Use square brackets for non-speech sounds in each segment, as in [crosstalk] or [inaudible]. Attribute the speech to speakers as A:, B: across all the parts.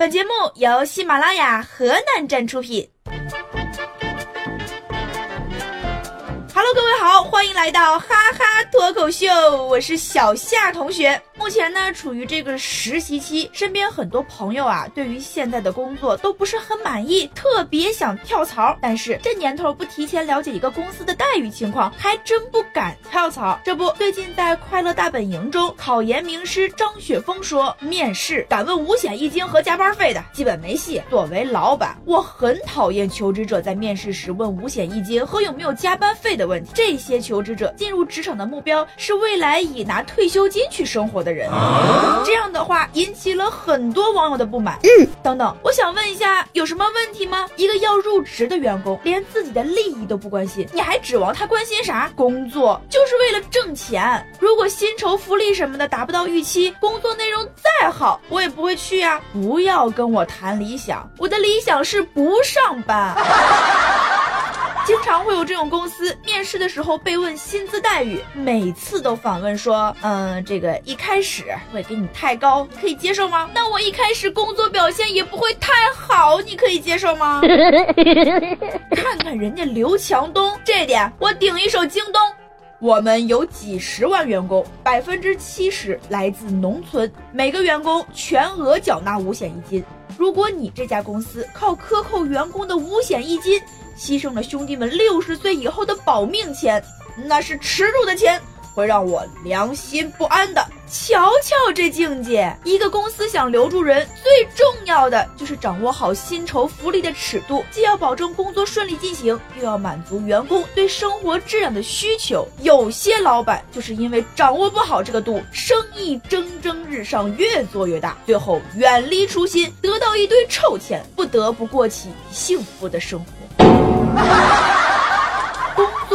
A: 本节目由喜马拉雅河南站出品。来到哈哈脱口秀，我是小夏同学。目前呢，处于这个实习期，身边很多朋友啊，对于现在的工作都不是很满意，特别想跳槽。但是这年头不提前了解一个公司的待遇情况，还真不敢跳槽。这不，最近在《快乐大本营》中，考研名师张雪峰说，面试敢问五险一金和加班费的，基本没戏。作为老板，我很讨厌求职者在面试时问五险一金和有没有加班费的问题。这些求职者进入职场的目标是未来以拿退休金去生活的。人，这样的话引起了很多网友的不满。嗯，等等，我想问一下，有什么问题吗？一个要入职的员工，连自己的利益都不关心，你还指望他关心啥？工作就是为了挣钱。如果薪酬、福利什么的达不到预期，工作内容再好，我也不会去啊。不要跟我谈理想，我的理想是不上班。经常会有这种公司面试的时候被问薪资待遇，每次都反问说，嗯，这个一开始会给你太高，可以接受吗？那我一开始工作表现也不会太好，你可以接受吗？[laughs] 看看人家刘强东，这点我顶一手京东。我们有几十万员工，百分之七十来自农村，每个员工全额缴纳五险一金。如果你这家公司靠克扣员工的五险一金，牺牲了兄弟们六十岁以后的保命钱，那是耻辱的钱，会让我良心不安的。瞧瞧这境界，一个公司想留住人，最重要的就是掌握好薪酬福利的尺度，既要保证工作顺利进行，又要满足员工对生活质量的需求。有些老板就是因为掌握不好这个度，生意蒸蒸日上，越做越大，最后远离初心，得到一堆臭钱，不得不过起幸福的生活。Ha [laughs] ha!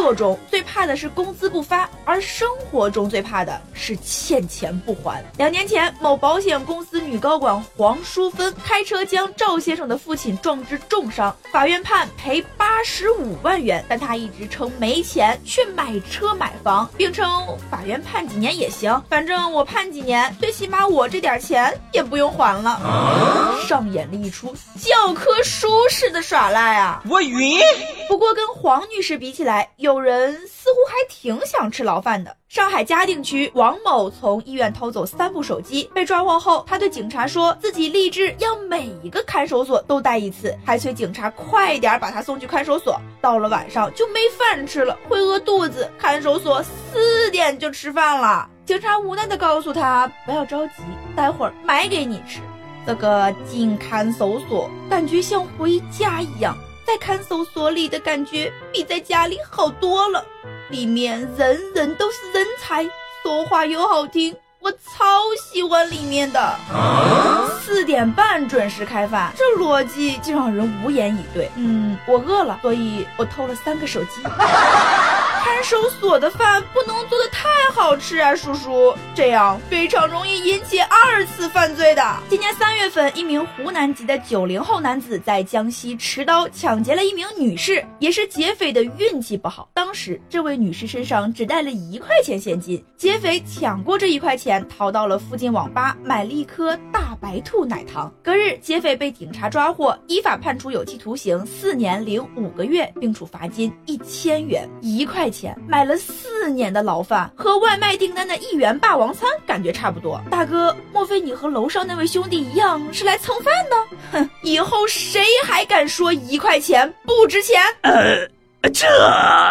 A: 作中最怕的是工资不发，而生活中最怕的是欠钱不还。两年前，某保险公司女高管黄淑芬开车将赵先生的父亲撞致重伤，法院判赔八十五万元，但她一直称没钱去买车买房，并称法院判几年也行，反正我判几年，最起码我这点钱也不用还了。上演了一出教科书式的耍赖啊！
B: 我晕。
A: 不过跟黄女士比起来，有有人似乎还挺想吃牢饭的。上海嘉定区王某从医院偷走三部手机，被抓获后，他对警察说自己立志要每一个看守所都待一次，还催警察快点把他送去看守所。到了晚上就没饭吃了，会饿肚子。看守所四点就吃饭了，警察无奈的告诉他不要着急，待会儿买给你吃。这个进看守所感觉像回家一样。在看守所里的感觉比在家里好多了，里面人人都是人才，说话又好听，我超喜欢里面的。四点半准时开饭，这逻辑就让人无言以对。嗯，我饿了，所以我偷了三个手机。看守所的饭不能做的太好吃啊，叔叔，这样非常容易引起二次犯罪的。今年三月份，一名湖南籍的九零后男子在江西持刀抢劫了一名女士，也是劫匪的运气不好。当时这位女士身上只带了一块钱现金，劫匪抢过这一块钱，逃到了附近网吧买了一颗大白兔奶糖。隔日，劫匪被警察抓获，依法判处有期徒刑四年零五个月，并处罚金一千元。一块。钱买了四年的牢饭，和外卖订单的一元霸王餐感觉差不多。大哥，莫非你和楼上那位兄弟一样是来蹭饭的？哼，以后谁还敢说一块钱不值钱？呃，这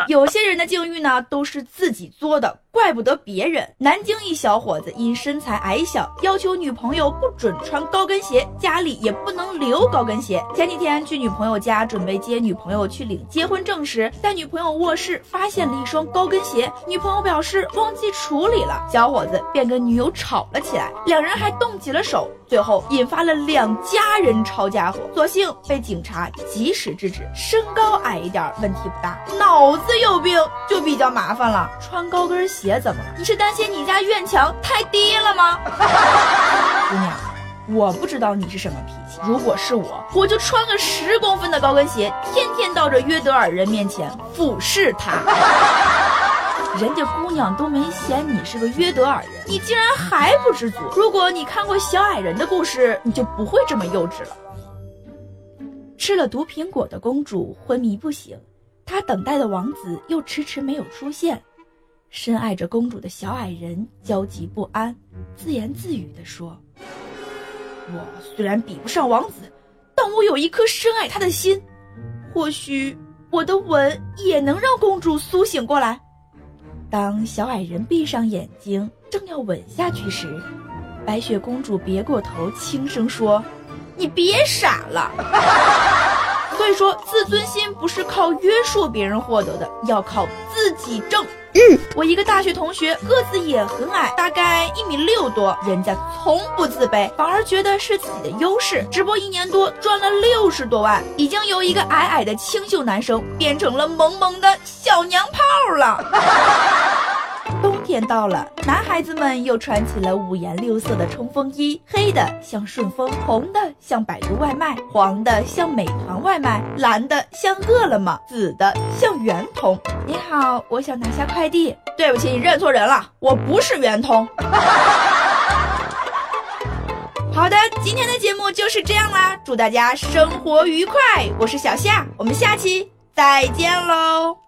A: 有些人的境遇呢，都是自己作的。怪不得别人。南京一小伙子因身材矮小，要求女朋友不准穿高跟鞋，家里也不能留高跟鞋。前几天去女朋友家准备接女朋友去领结婚证时，在女朋友卧室发现了一双高跟鞋，女朋友表示忘记处理了，小伙子便跟女友吵了起来，两人还动起了手，最后引发了两家人抄家伙，所幸被警察及时制止。身高矮一点问题不大，脑子有病就比较麻烦了，穿高跟鞋。鞋怎么了？你是担心你家院墙太低了吗？[laughs] 姑娘，我不知道你是什么脾气。如果是我，我就穿个十公分的高跟鞋，天天到这约德尔人面前俯视他。[laughs] 人家姑娘都没嫌你是个约德尔人，你竟然还不知足。如果你看过小矮人的故事，你就不会这么幼稚了。吃了毒苹果的公主昏迷不醒，她等待的王子又迟迟没有出现。深爱着公主的小矮人焦急不安，自言自语地说：“我虽然比不上王子，但我有一颗深爱他的心，或许我的吻也能让公主苏醒过来。”当小矮人闭上眼睛，正要吻下去时，白雪公主别过头，轻声说。你别傻了。[laughs] 所以说，自尊心不是靠约束别人获得的，要靠自己挣。嗯，我一个大学同学个子也很矮，大概一米六多，人家从不自卑，反而觉得是自己的优势。直播一年多赚了六十多万，已经由一个矮矮的清秀男生变成了萌萌的小娘炮了。天到了，男孩子们又穿起了五颜六色的冲锋衣，黑的像顺丰，红的像百度外卖，黄的像美团外卖，蓝的像饿了么，紫的像圆通。你好，我想拿下快递。对不起，你认错人了，我不是圆通。[laughs] 好的，今天的节目就是这样啦，祝大家生活愉快。我是小夏，我们下期再见喽。